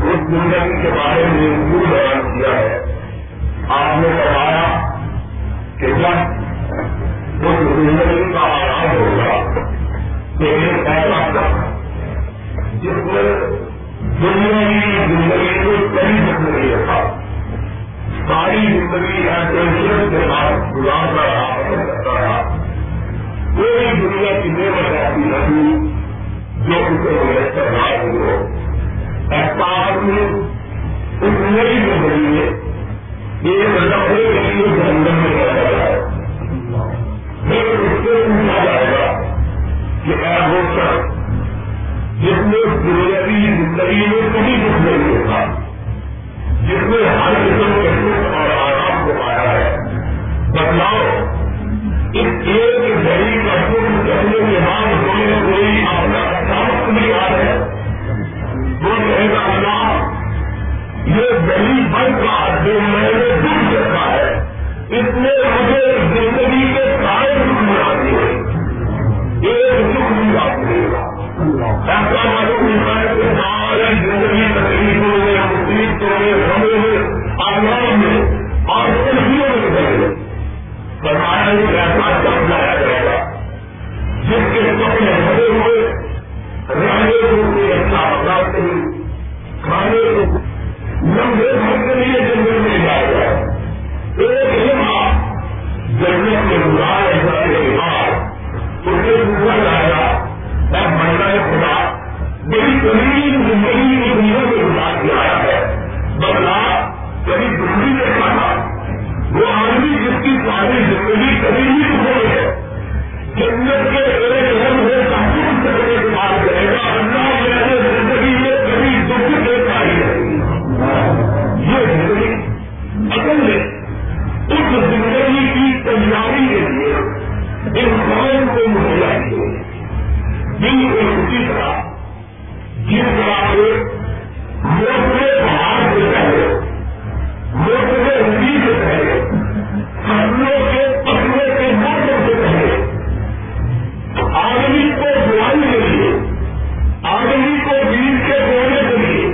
اس زندگی کے بارے میں بیان کیا ہے آپ نے بتایا کہ جب اس زندگی کا آغاز ہوگا تو ایک ایسا جس میں زندگی کو کئی زندگی تھا ساری زندگی ایڈوینچر کے ساتھ گزار رہا ہے کوئی دنیا کی بے بچاتی نہیں جو ان کو میسر نہ ہوئے ایسا آدمی اس نئی زندگی میں یہ مطلب ہے کہ جنگل میں رہ رہا ہے۔ پھر اس سے پوچھا جائے گا کہ اے وہ سر جس میں دنیاوی زندگی میں کبھی کچھ نہیں ہوتا جس نے ہر قسم کے سکھ اور آرام کو پایا ہے۔ بتلاؤ، اس ایک دہی کا سکھ کرنے کے بعد یہ گلی بند کا جو میں نے دور رکھا ہے، اس نے مجھے زندگی کے سارے دکھ ملاتے ہیں ایک دکھ ملاتے ایسا معلوم ہوتا ہے کہ سارے زندگی تکلیفوں میں، مصیبتوں میں، غموں میں آرام میں، اور خوشیوں میں کریں سرمایہ ایک ایسا کب لایا جائے گا، جس کے سپنے بھرے ہوئے، رہنے کو کوئی اچھا آزاد نہیں، کھانے کو لمبے بھر کے لیے جنگل میں جا رہا ایک لمحہ جنگل میں گزار ہونے کے بعد اسے دوسرا اور مہیلا خدا، بڑی قریب زندگی کی دنیا میں گزار آیا ہے۔ بدلا کبھی دلی نے کہا وہ آدمی جس کی ساری زندگی کبھی ہی ہے جنگل کے ایک مہیا نہیں اسی طرح جس طرح موسم بہار سے پہلے موسم ہندی سے پہلے فصلوں کے پسلے کے موسم سے پہلے آدمی کو بلانے کے لیے آدمی کو بیج کے بونے کے لیے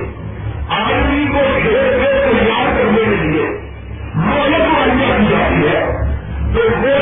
آدمی کو کھیت کے تیار کرنے کے لیے محنت مہیا کی جاتی ہے تو وہ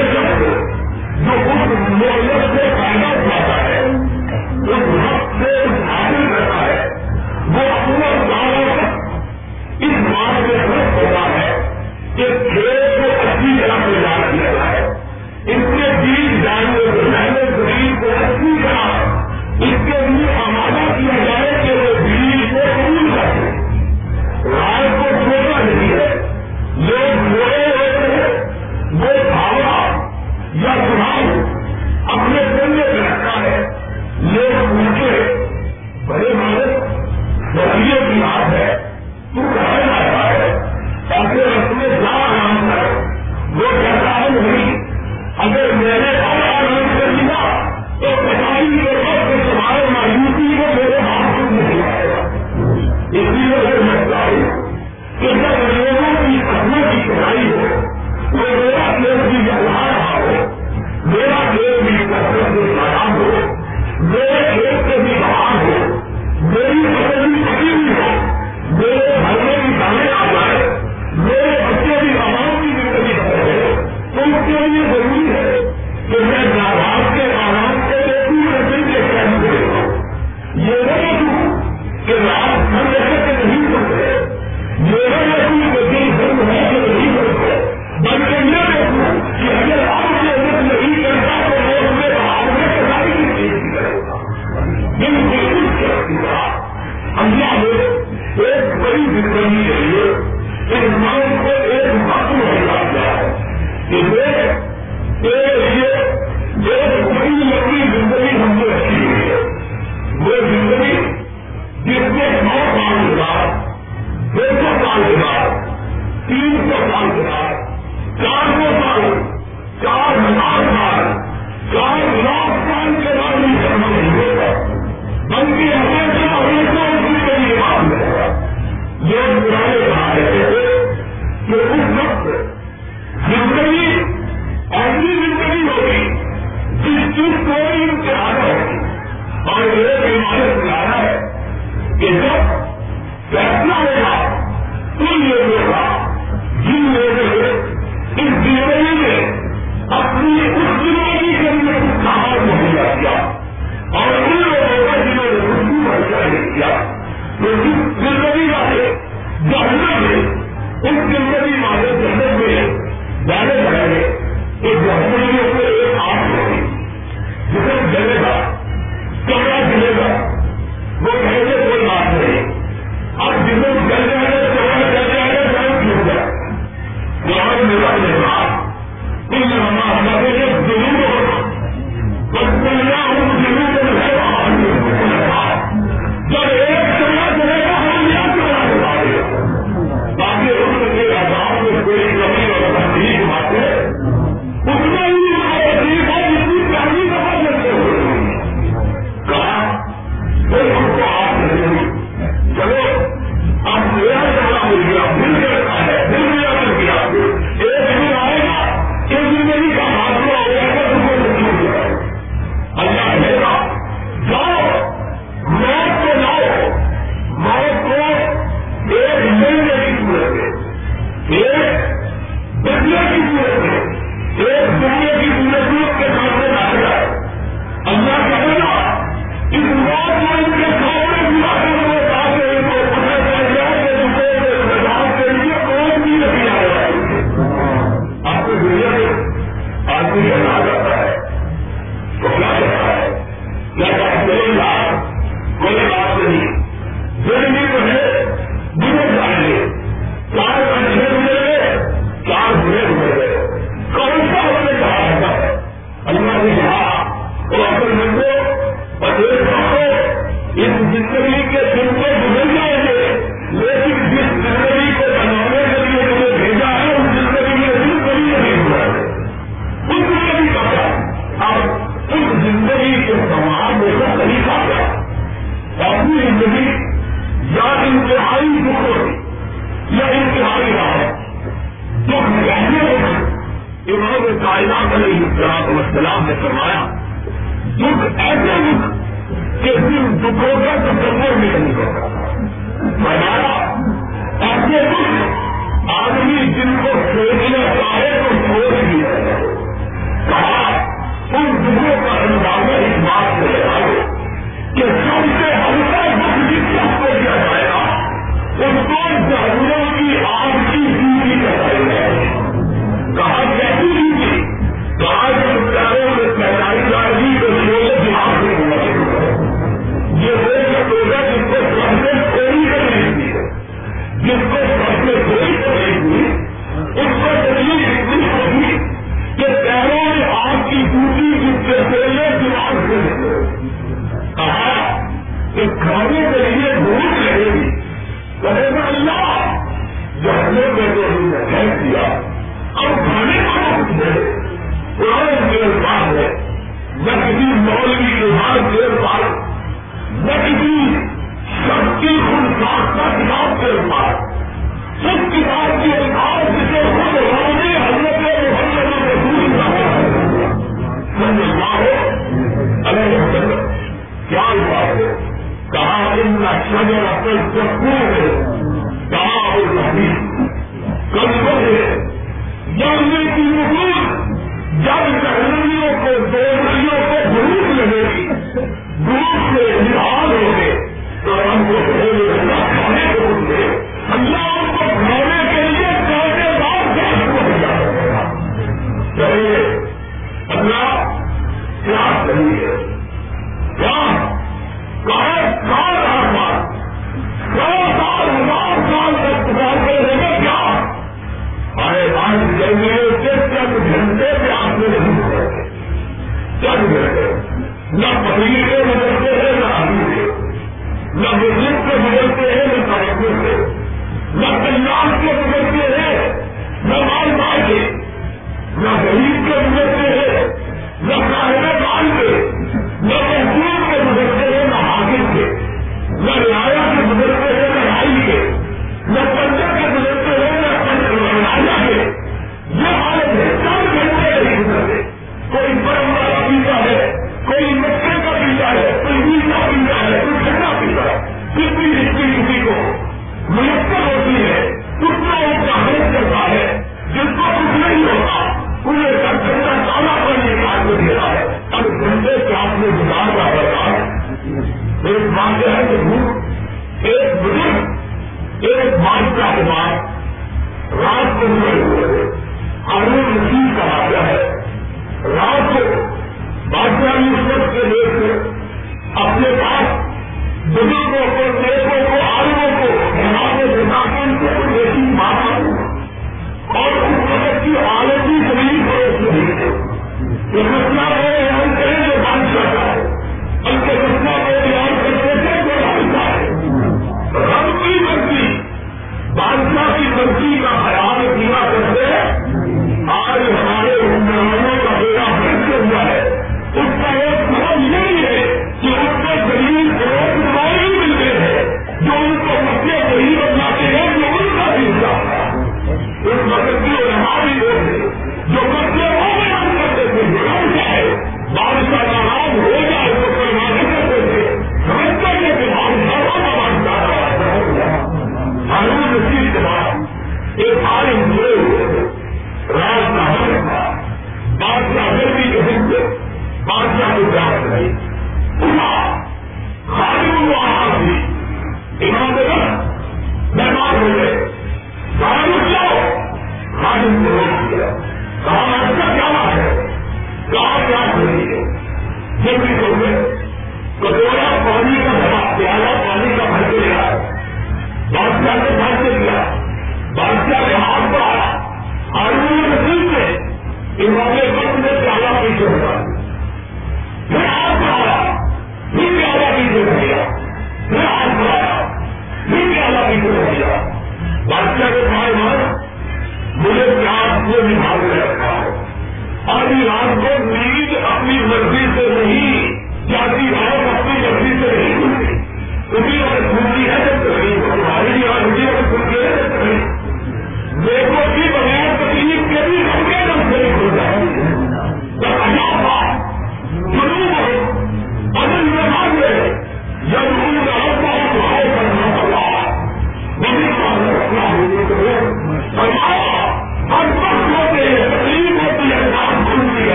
یہاں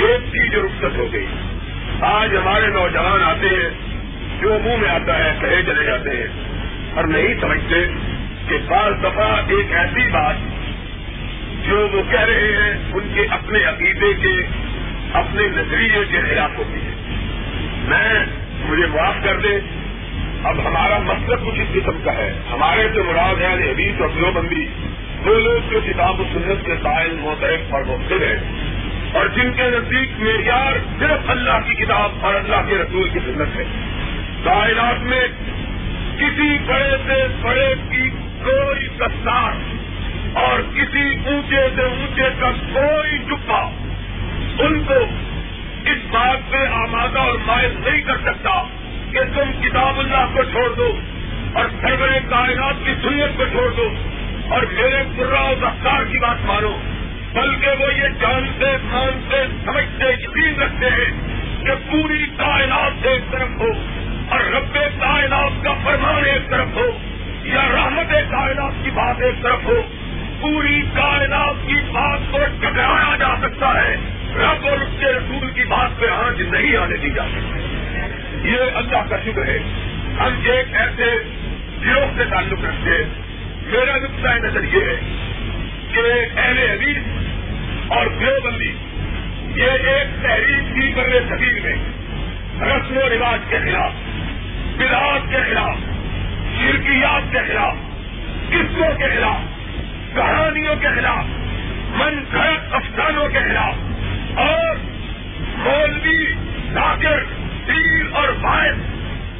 یہ کھیت کی جو رخصت ہو گئی۔ آج ہمارے نوجوان آتے ہیں، جو منہ میں آتا ہے، کہے چلے جاتے ہیں۔ اور نہیں سمجھتے کہ بعض دفعہ ایک ایسی بات جو وہ کہہ رہے ہیں، ان کے اپنے عقیدے کے، اپنے نظریے کے خلاف ہوتی ہے۔ میں، مجھے معاف کر دے اب ہمارا مقصد کچھ اس قسم کا ہے۔ ہمارے جو مراد ہے حدیث اور گلو بندی وہ لوگ جو کتاب و سنت کے قائل محترف اور مختلف ہیں۔ اور جن کے نزدیک معیار صرف اللہ کی کتاب اور اللہ کے رسول کی سنت ہے۔ کائنات میں کسی بڑے سے بڑے کی کوئی کستار اور کسی اونچے سے اونچے کا کوئی چپا ان کو اس بات پہ آمادہ اور مائل نہیں کر سکتا کہ تم کتاب اللہ کو چھوڑ دو اور سربر کائنات کی سنت کو چھوڑ دو اور میرے پورا رفتار کی بات مانو۔ بلکہ وہ یہ جانتے، مانتے، سمجھتے، یقین رکھتے ہیں کہ پوری کائنات ایک طرف ہو اور رب کائنات کا فرمان ایک طرف ہو یا رحمت کائنات کی بات ایک طرف ہو، پوری کائنات کی بات کو ٹکرایا جا سکتا ہے۔ رب اور اس کے رسول کی بات پہ آج نہیں آنے دی جا سکتی۔ یہ اللہ کا شکر ہے۔ ہم ایک ایسے گروہ سے تعلق رکھتے میرا نقطۂ نظر یہ ہے کہ اہل حدیث اور گروہ بندی یہ ایک تحریر کی کر صغیر میں رسم و رواج کے خلاف، بدعات کے خلاف، شرکیات کے خلاف قسطوں کے خلاف، کہانیوں کے خلاف من گھر افسانوں کے خلاف اور مولوی ڈاکر تیر اور باعث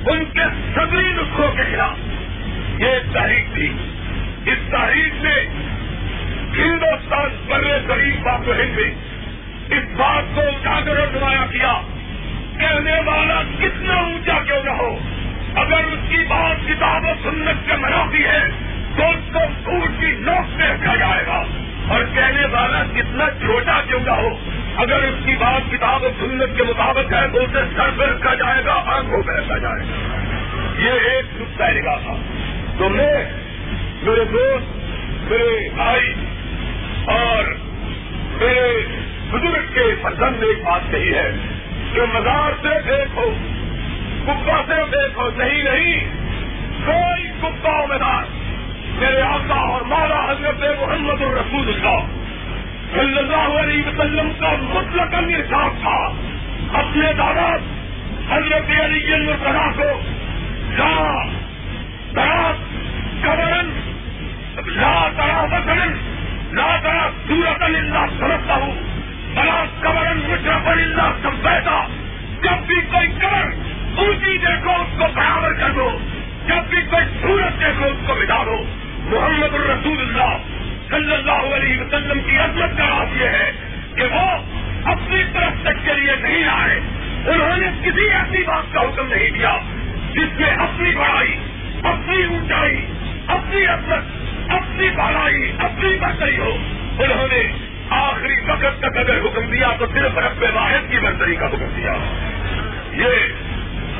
ان کے سبھی نسخوں کے خلاف یہ تحریک تھی۔ اس تحریک نے ہندوستان پر قریب بات ہند میں اس بات کو اجاگر اور نمایاں کیا۔ کہنے والا کتنا اونچا کیوں نہ ہو۔ اگر اس کی بات کتاب و سنت کے منافی ہے، تو اس کو سور کی نوک سے رکھا جائے گا۔ اور کہنے والا کتنا چھوٹا کیوں نہ ہو۔ اگر اس کی بات کتاب و سنت کے مطابق ہے، تو اسے سر پہ رکھا جائے گا، آنکھوں پہ رکھا جائے گا۔ یہ ایک نقطۂ نگاہ تھا۔ تو میں، میرے دوست، میرے بھائی اور میرے بزرگ کے پسند ایک بات کہی ہے کہ مزار سے دیکھو کپا سے دیکھو نہیں نہیں کوئی کپا میدان میرے آقا اور مولا حضرت محمد الرسول اللہ صلی اللہ علیہ وسلم کا مطلق ارشاد تھا اپنے دادا حضرت علی الرا کو لا دراز کبرن لا ترا وطن لا ترا سورت اللہ سمجھتا ہوں، بلا کبرن مشرف اللہ سمجھتا جب بھی کوئی قبر اونچی دیکھو، اس کو برابر کر دو۔ جب بھی کوئی سورت دیکھو، اس کو مٹا دو۔ محمد الرسول اللہ صلی اللہ علیہ وسلم کی عزمت کا راز یہ ہے کہ وہ اپنی طرف تک کے لیے نہیں آئے۔ انہوں نے کسی ایسی بات کا حکم نہیں دیا جس میں اپنی بڑائی، اپنی اونچائی، اپنی عزمت اپنی بالائی اپنی برتری ہو۔ انہوں نے آخری وقت تک اگر حکم دیا تو صرف رب واحد کی برتری کا حکم دیا۔ یہ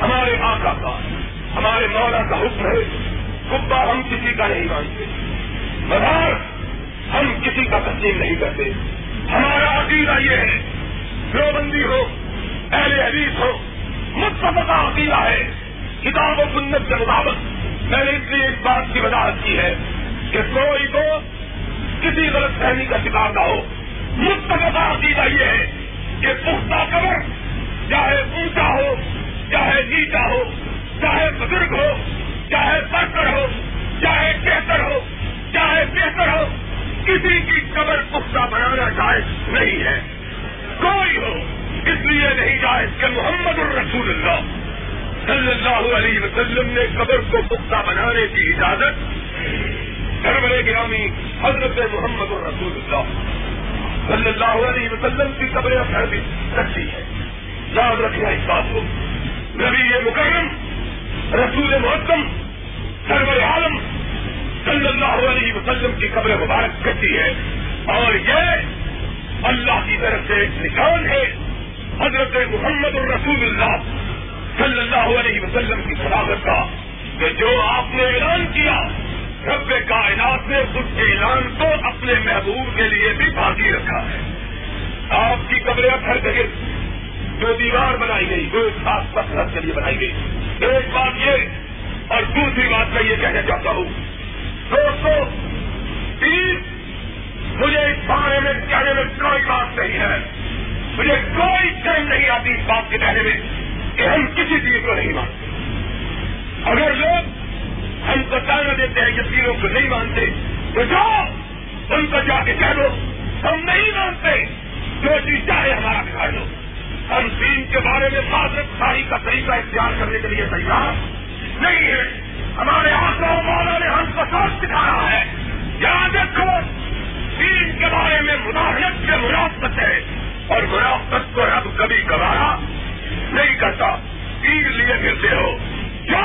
ہمارے آقا کا، ہمارے مولا کا حکم ہے۔ کبا ہم کسی کا نہیں مانتے۔ مزار ہم کسی کا تسلیم نہیں کرتے۔ ہمارا عقیدہ یہ ہے جو بندی ہو، اہل حدیث ہو، متفقہ عقیدہ ہے۔ کتاب و سنت کے مطابق میں نے اس لیے اس بات کی وضاحت کی ہے۔ کہ کوئی کو کسی غلط فہمی کا شکار نہ ہو۔ متفقہ عقیدہ یہ ہے کہ پختہ قبر چاہے اونچا ہو، چاہے نیچا ہو، چاہے بزرگ ہو، چاہے بہتر ہو، چاہے بہتر ہو، چاہے بہتر ہو، کسی کی قبر پختہ بنانا جائز نہیں ہے۔ کوئی ہو، اس لیے نہیں جائز کہ محمد الرسول اللہ صلی اللہ علیہ وسلم نے قبر کو پختہ بنانے کی اجازت سرور گرامی حضرت محمد الرسول اللہ صلی اللہ علیہ وسلم کی قبر رکھی ہے یاد رکھنا اس بات کو۔ نبی یہ مکرم، رسول محتم سرور عالم صلی اللہ علیہ وسلم کی قبر مبارک کرتی ہے اور یہ اللہ کی طرف سے ایک نشان ہے۔ حضرت محمد الرسول اللہ صلی اللہ علیہ وسلم کی صلاحت کا کہ جو آپ نے اعلان کیا رب کائنات نے اس اعلان کو اپنے محبوب کے لیے بھی باقی رکھا ہے۔ آپ کی قبریں ہر جگہ جو دیوار بنائی گئی وہ خاص پسند کے لیے بنائی گئی۔ ایک بات یہ اور دوسری بات میں یہ کہنا چاہتا ہوں۔ دوستوں تین، مجھے اس بارے میں کہنے میں کوئی بات نہیں ہے۔ مجھے کوئی شرم نہیں آتی اس بات کے کہنے میں کہ ہم کسی چیز کو نہیں مانتے۔ دیتے ہیں، یقینوں کو نہیں مانتے۔ تو جو ان کو جا کے کہہ دو، ہم نہیں مانتے۔ جو چیز چاہے ہمارا بگاڑ لو۔ ہم دین کے بارے میں معذرت ساری کا طریقہ اختیار کرنے کے لیے تیار نہیں ہے۔ ہمارے آسا والا نے ہم کو سوچ دکھایا ہے۔ یاد رکھو دین کے بارے میں مداحت سے منافقت ہے۔ اور منافقت کو رب کبھی گوارا نہیں کرتا۔ تیر لیے پھرتے ہو۔ جو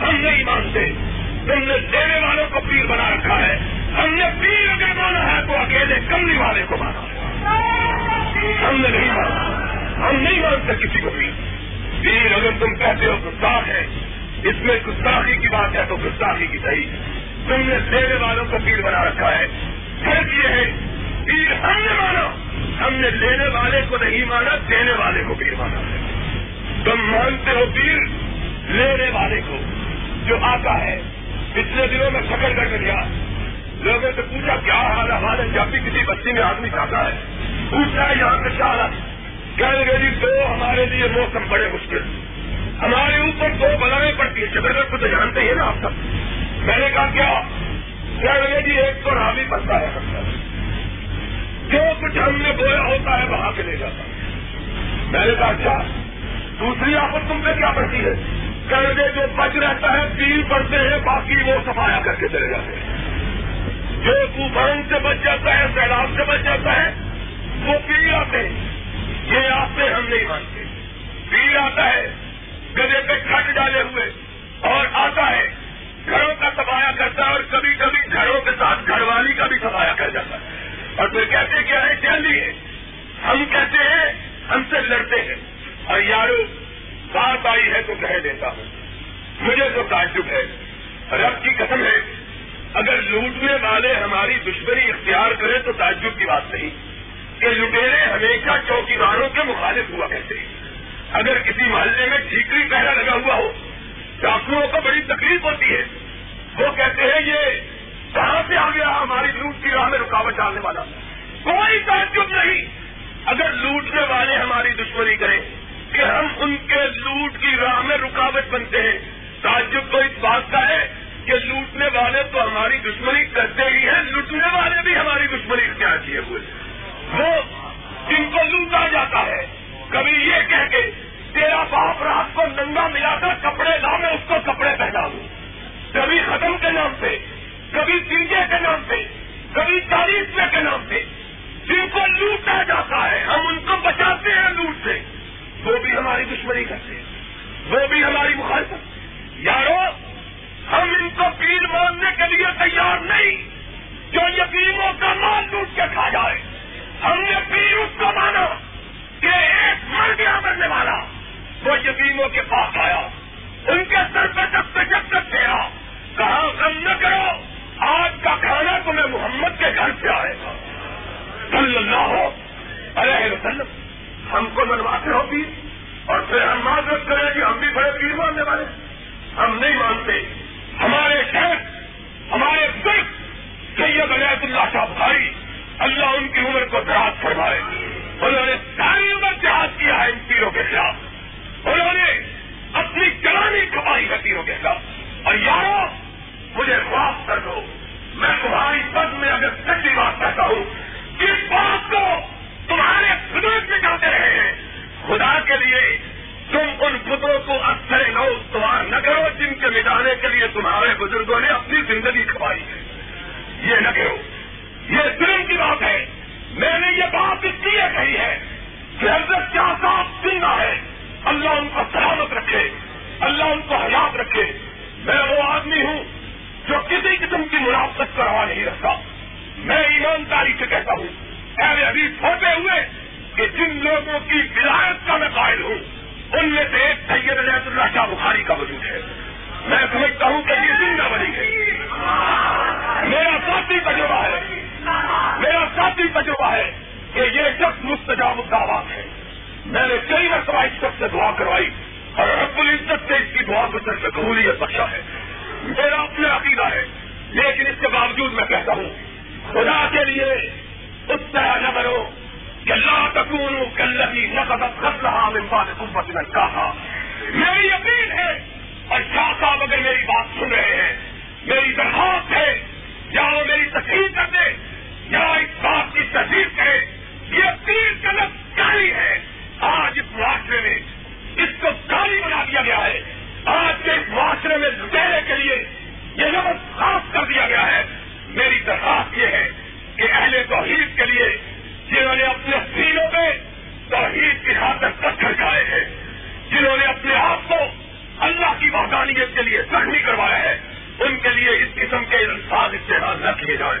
ہم نہیں مانتے۔ تم نے دینے والوں کو پیر بنا رکھا ہے۔ ہم نے پیر اگر مانا ہے تو اکیلے کملی والے کو مانا۔ ہے ہم نے نہیں مانا۔ ہم نہیں مانتے کسی کو بھی پیر اگر تم کہتے ہو گستاخ ہے، اس میں گستاخی کی بات ہے تو گستاخی کی صحیح۔ تم نے دینے والوں کو پیر بنا رکھا ہے۔ فرق یہ ہے، پیر ہم نے مانا۔ ہم نے لینے والے کو نہیں مانا، دینے والے کو پیر مانا ہے۔ تم مانتے ہو پیر، لینے والے کو جو آتا ہے۔ پچھلے دنوں میں شکر کر دیا لوگوں سے پوچھا، کیا حال ہے؟ ہمارے جب بھی کسی بچی میں آدمی چاہتا ہے پوچھا ہے، یہاں سے کیا حالت کہنے گے جی دو ہمارے لیے موسم بڑے مشکل۔ ہمارے اوپر دو بلائیں پڑتی ہے چکر کو تو جانتے ہیں نا آپ سب۔ میں نے کہا، کیا؟ کہنے گے جی ایک تو راوی بنتا ہے۔ ہم جو کچھ ہم نے بویا ہوتا ہے، وہاں کے لے جاتا ہے۔ میں نے کہا کیا دوسری آفت تم پہ کیا پڑتی ہے؟ کہنے گے جو بچ رہتا ہے تین پڑتے ہیں، باقی وہ سفایا کر کے چلے جاتے ہیں۔ جو طوفان سے بچ جاتا ہے، سیلاب سے بچ جاتا ہے، وہ پیر آتے ہیں۔ یہ آتے ہم نہیں مانتے۔ پیر آتا ہے گدے پہ کھٹ ڈالے ہوئے اور آتا ہے۔ گھروں کا سفایا کرتا ہے اور کبھی کبھی گھروں کے ساتھ گھر والی کا بھی سفایا کر جاتا ہے۔ اور پھر کہتے کیا ہے جلدی ہے۔ ہم کہتے ہیں، ہم سے لڑتے ہیں۔ اور یارو بات آئی ہے تو کہہ دیتا ہوں۔ مجھے تو تعجب ہے۔ رب کی قسم ہے، اگر لوٹنے والے ہماری دشمنی اختیار کریں تو تعجب کی بات نہیں۔ کہ لٹیرے ہمیشہ چوکیداروں کے مخالف ہوا کرتے۔ ہیں اگر کسی محلے میں ٹھیکری پہرا لگا ہوا ہو ڈاکوؤں کو بڑی تکلیف ہوتی ہے۔ وہ کہتے ہیں، یہ کہاں سے آ گیا ہماری لوٹ کی راہ میں رکاوٹ ڈالنے والا؟ کوئی تعجب نہیں۔ اگر لوٹنے والے ہماری دشمنی کریں کہ ہم ان کے لوٹ کی راہ میں رکاوٹ بنتے ہیں۔ تعجب تو اس بات کا ہے کہ لوٹنے والے تو ہماری دشمنی کرتے ہی ہیں لوٹنے والے بھی ہماری دشمنی کیا کیے ہوئے وہ جن کو لوٹا جاتا ہے۔ توحید کے لیے جنہوں نے اپنے سینوں پہ توحید کی خاطر پتھر کھائے ہیں، جنہوں نے اپنے آپ کو اللہ کی وحدانیت کے لیے زخمی کروایا ہے، ان کے لیے اس قسم کے الفاظ استعمال نہ کیے جائیں۔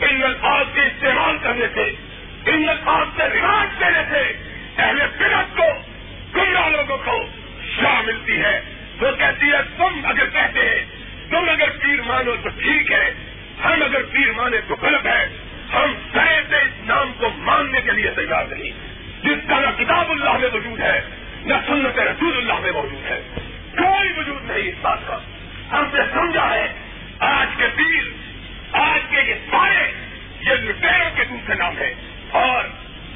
ان الفاظ کے استعمال کرنے سے، ان الفاظ سے رواج دینے سے اہل فرق کو، گمراہ لوگوں کو شاہ ملتی ہے۔ وہ کہتی ہے، تم اگر کہتے ہیں، تم اگر پیر مانو تو ٹھیک ہے، ہم اگر پیر مانے تو غلط ہے۔ ہم سہے سے نام کو ماننے کے لیے تیار نہیں۔ جس کا نہ کتاب اللہ میں وجود ہے، نہ سنت رسول اللہ میں موجود ہے۔ کوئی وجود نہیں اس بات کا۔ ہم سے سمجھا ہے، آج کے پیر، آج کے یہ سارے، یہ لٹیروں کے دوسرے نام ہے اور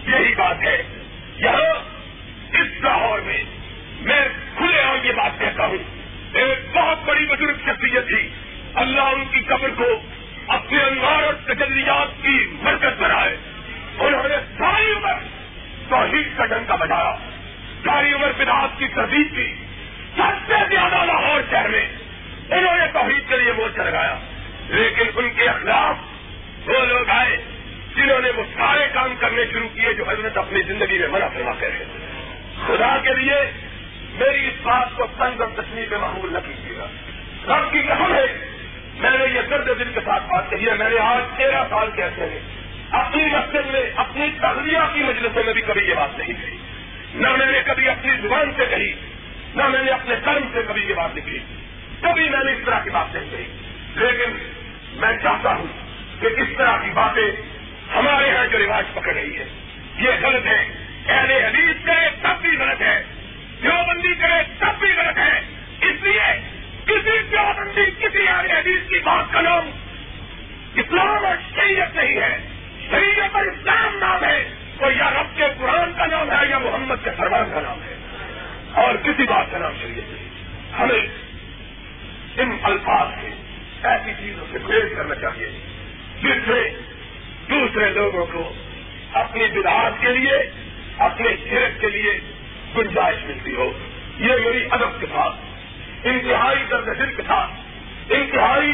یہی بات ہے، یہاں اس لاہور میں میں کھلے عام یہ بات کہتا ہوں۔ ایک بہت بڑی بزرگ شخصیت تھی۔ اللہ ان کی قبر کو اپنے انوار اور تجلیات کی مرکز بنائے انہوں نے ساری عمر توحید کا ڈنکا بجایا۔ ساری عمر بداس کی تردید کی۔ سب سے زیادہ لاہور شہر میں انہوں نے توحید کے لیے مورچہ لگایا۔ لیکن ان کے خلاف وہ لوگ آئے جنہوں نے وہ سارے کام کرنے شروع کیے جو حضرت اپنی زندگی میں منع فرماتے ہیں خدا کے لیے میری اس بات کو تنگ اور تشمی پہ معمول نہ کیجیے گا۔ سب کی قسم ہے میں نے یہ درد دل کے ساتھ بات کہی ہے، میں نے آج تیرہ سال کے عرصے میں اپنی مسجد میں، اپنی تغلیہ کی مجلسوں میں بھی کبھی یہ بات نہیں کہی۔ نہ میں نے کبھی اپنی زبان سے کہی، نہ میں نے اپنے کرم سے کبھی یہ بات لکھی۔ کبھی میں نے اس طرح کی بات نہیں کہی۔ لیکن میں چاہتا ہوں کہ اس طرح کی باتیں ہمارے یہاں جو رواج پکڑ رہی ہے، یہ غلط ہے۔ اہل حدیث کرے تب بھی غلط ہے۔ جو بندی کرے تب بھی غلط ہے۔ اس لیے کسی جو کسی اہل حدیث کی بات کا نام اسلام اور شریعت نہیں ہے۔ شریعت اور اسلام نام ہے تو یا رب کے قرآن کا نام ہے یا محمد کے فرمان کا نام ہے۔ اور کسی بات کا نام شریعت نہیں۔ ہمیں ان الفاظ سے ایسی چیزوں سے گریز کرنا چاہیے جس سے دوسرے لوگوں کو اپنی بدعات کے لیے، اپنے شرک کے لیے گنجائش ملتی ہو۔ یہ میری ادب کے ساتھ انتہائی درد دل کے ساتھ، انتہائی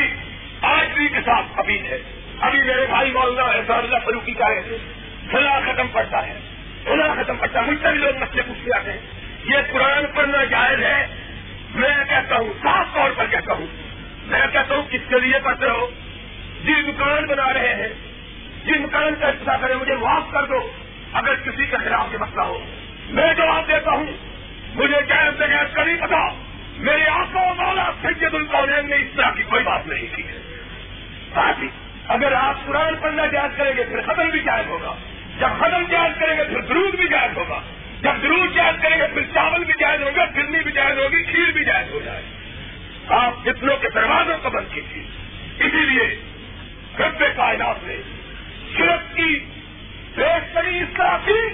آجری کے ساتھ ابھی ہے۔ ابھی میرے بھائی مولانا احسان اللہ فروخی کا ہے۔ فلاں ختم پڑتا ہے۔ فلاں ختم پڑتا ہے۔ مجھ سے بھی لوگ مسئلے پوچھتے آتے ہیں۔ یہ قرآن پڑھنا جائز ہے؟ میں کہتا ہوں، صاف طور پر کہتا ہوں۔ میں کہتا ہوں، کس کے لیے پڑھتے ہو؟ جی دکان بنا رہے ہیں جن مکان کا حصہ کرے، مجھے معاف کر دو۔ اگر کسی کے خلاف یہ مسئلہ ہو، میں جواب دیتا ہوں۔ مجھے جائز بغیر کا نہیں پتا۔ میرے آنکھوں والا سید القین نے اس طرح کی کوئی بات نہیں کی۔ ہے ساتھ ہی، اگر آپ قرآن پڑھنا جائز کریں گے پھر ختم بھی جائز ہوگا۔ جب ختم جائز کریں گے پھر درود بھی جائز ہوگا۔ جب درود جائز کریں گے پھر چاول بھی جائز ہوگا پھرنی بھی جائز ہوگی، کھیر بھی جائز ہو جائے آپ کتنوں کے دروازوں کو بند کیجیے۔ اسی لیے رب کائنات نے شرک کی بہتری اس طرح کی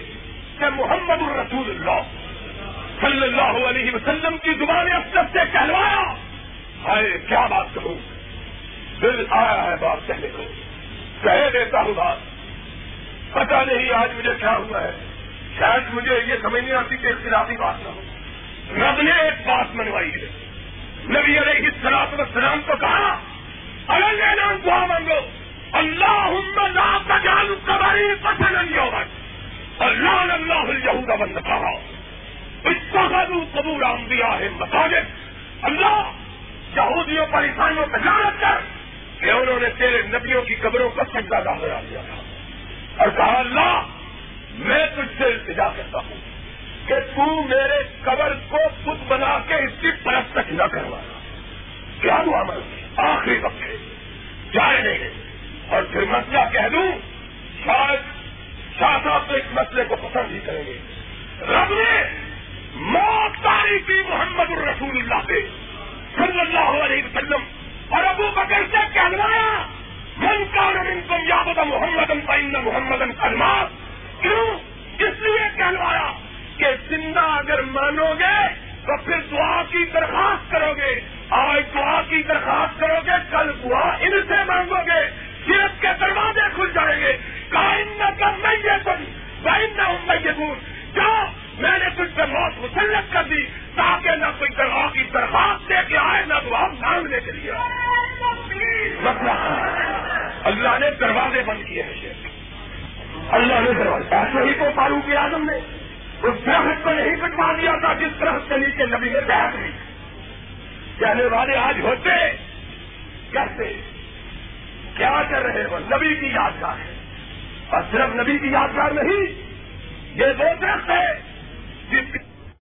کہ محمد الرسول اللہ۔ صلی اللہ علیہ وسلم کی زبان افسر سے کہلوایا۔ ہائے، کیا بات کہوں؟ دل آیا ہے بات کہنے کو۔ کہہ دیتا ہوں بات۔ پتا نہیں آج مجھے کیا ہوا ہے۔ شاید مجھے یہ سمجھ نہیں آتی کہ اختلافی بات نہ ہو۔ رب نے ایک بات منوائی ہے۔ نبی علیہ السلام السلام کو کہا الگ نام دعا مانگو اللہ جال کباری پسند اللہ اللہ الہود بند کہا اس کا قبول انبیاء ہے مساجد. اللہ یہودیوں پر عیسائیوں پہ جانت کر کہ انہوں نے تیرے نبیوں کی قبروں کا سجدہ داخلہ دیا تھا۔ اور کہا، اللہ، میں تجھ سے التجا کرتا ہوں کہ تو میرے قبر کو خود بنا کے اس کی پرست تک نہ کروانا کیا ہوا میں؟ آخری وقت ہے۔ جائے نہیں۔ اور پھر مسئلہ کہہ دوں؟ شاید شاہ صاحب تو اس مسئلے کو پسند ہی کریں گے۔ رب نے سے، صلی اللہ علیہ وسلم۔ اور ابو بکر سے کہلوایا من کا من تم یاد محمد محمد کلمات کیوں؟ اس لیے کہلوایا کہ زندہ اگر مانو گے تو پھر دعا کی درخواست کرو گے آج دعا کی درخواست کرو گے کل دعا ان سے مانگو گے۔ سیرت کے دروازے کھل جائیں گے۔ کا میں یہ دور جو میں نے تجھ سے موت مسلط کر دی تاکہ نہ کوئی دعا کی درخواست دے کے آئے، نہ دعا مانگنے کے لیے۔ اللہ نے دروازے بند کیے ہیں۔ اللہ نے دروازے ایسے ہی کو فاروق اعظم نے اس درخت کو نہیں کٹوا دیا تھا جس درخت کے نیچے نبی نے بیٹھ گئی کہنے والے آج ہوتے۔ کہتے۔ کیا کر رہے ہو؟ نبی کی یادگار ہے۔ اور صرف نبی کی یادگار نہیں، یہ وہ درخت ہے نمسکار